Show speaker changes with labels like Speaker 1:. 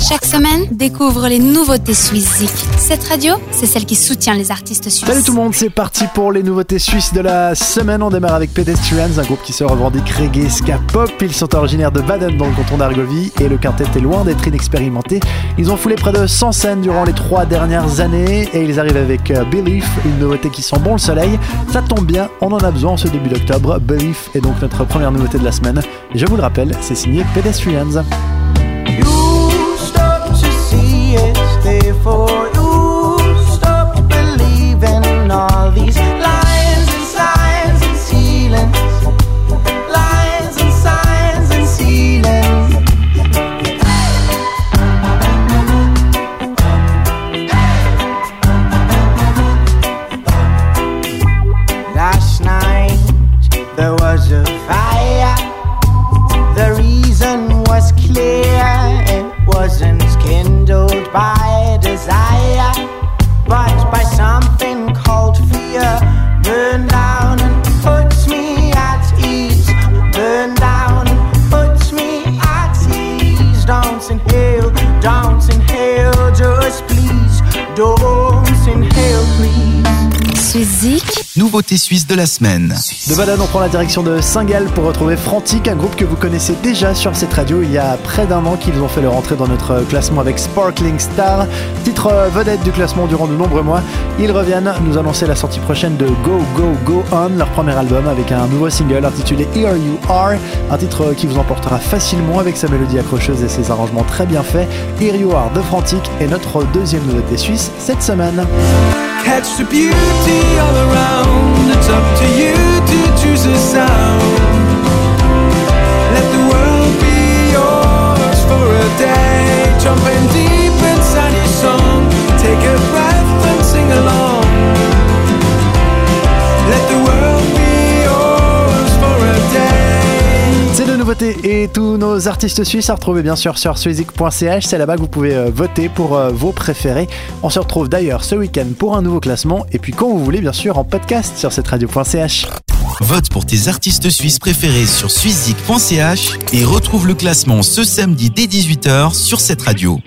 Speaker 1: Chaque semaine, découvre les nouveautés suisses Cette radio, c'est celle qui soutient les artistes suisses. Salut tout
Speaker 2: le monde, c'est parti pour les nouveautés suisses de la semaine. On démarre avec Pedestrians, un groupe qui se revendique reggae ska pop. Ils sont originaires de Baden dans le canton d'Argovie et le quintet est loin d'être inexpérimenté. Ils ont foulé près de 100 scènes durant les trois dernières années et ils arrivent avec euh, Belief, une nouveauté qui sent bon le soleil. Ça tombe bien, on en a besoin ce début d'octobre. Belief est donc notre première nouveauté de la semaine. Je vous le rappelle, c'est signé Pedestrians.
Speaker 3: yes desire, but by something called fear. Burn down and puts me at ease. Burn down and puts me at ease. Don't inhale, don't inhale, just please don't.
Speaker 4: Nouveauté suisse de la semaine.
Speaker 2: De Baden, on prend la direction de Saint-Gall pour retrouver Frantic, un groupe que vous connaissez déjà sur cette radio. Il y a près d'un an qu'ils ont fait leur entrée dans notre classement avec Sparkling Star, titre vedette du classement durant de nombreux mois. Ils reviennent nous annoncer la sortie prochaine de Go Go Go On, leur premier album avec un nouveau single intitulé Here You Are, un titre qui vous emportera facilement avec sa mélodie accrocheuse et ses arrangements très bien faits. Here You Are de Frantic est notre deuxième nouveauté suisse cette semaine.
Speaker 5: Catch the beauty all around. It's up to you to choose
Speaker 2: et tous nos artistes suisses à retrouver bien sûr sur swizik.ch. C'est là-bas que vous pouvez euh, voter pour euh, vos préférés. On se retrouve d'ailleurs ce week-end pour un nouveau classement et puis quand vous voulez bien sûr en podcast sur cette radio.ch.
Speaker 4: Vote pour tes artistes suisses préférés sur swizik.ch et retrouve le classement ce samedi dès 18h sur cette radio.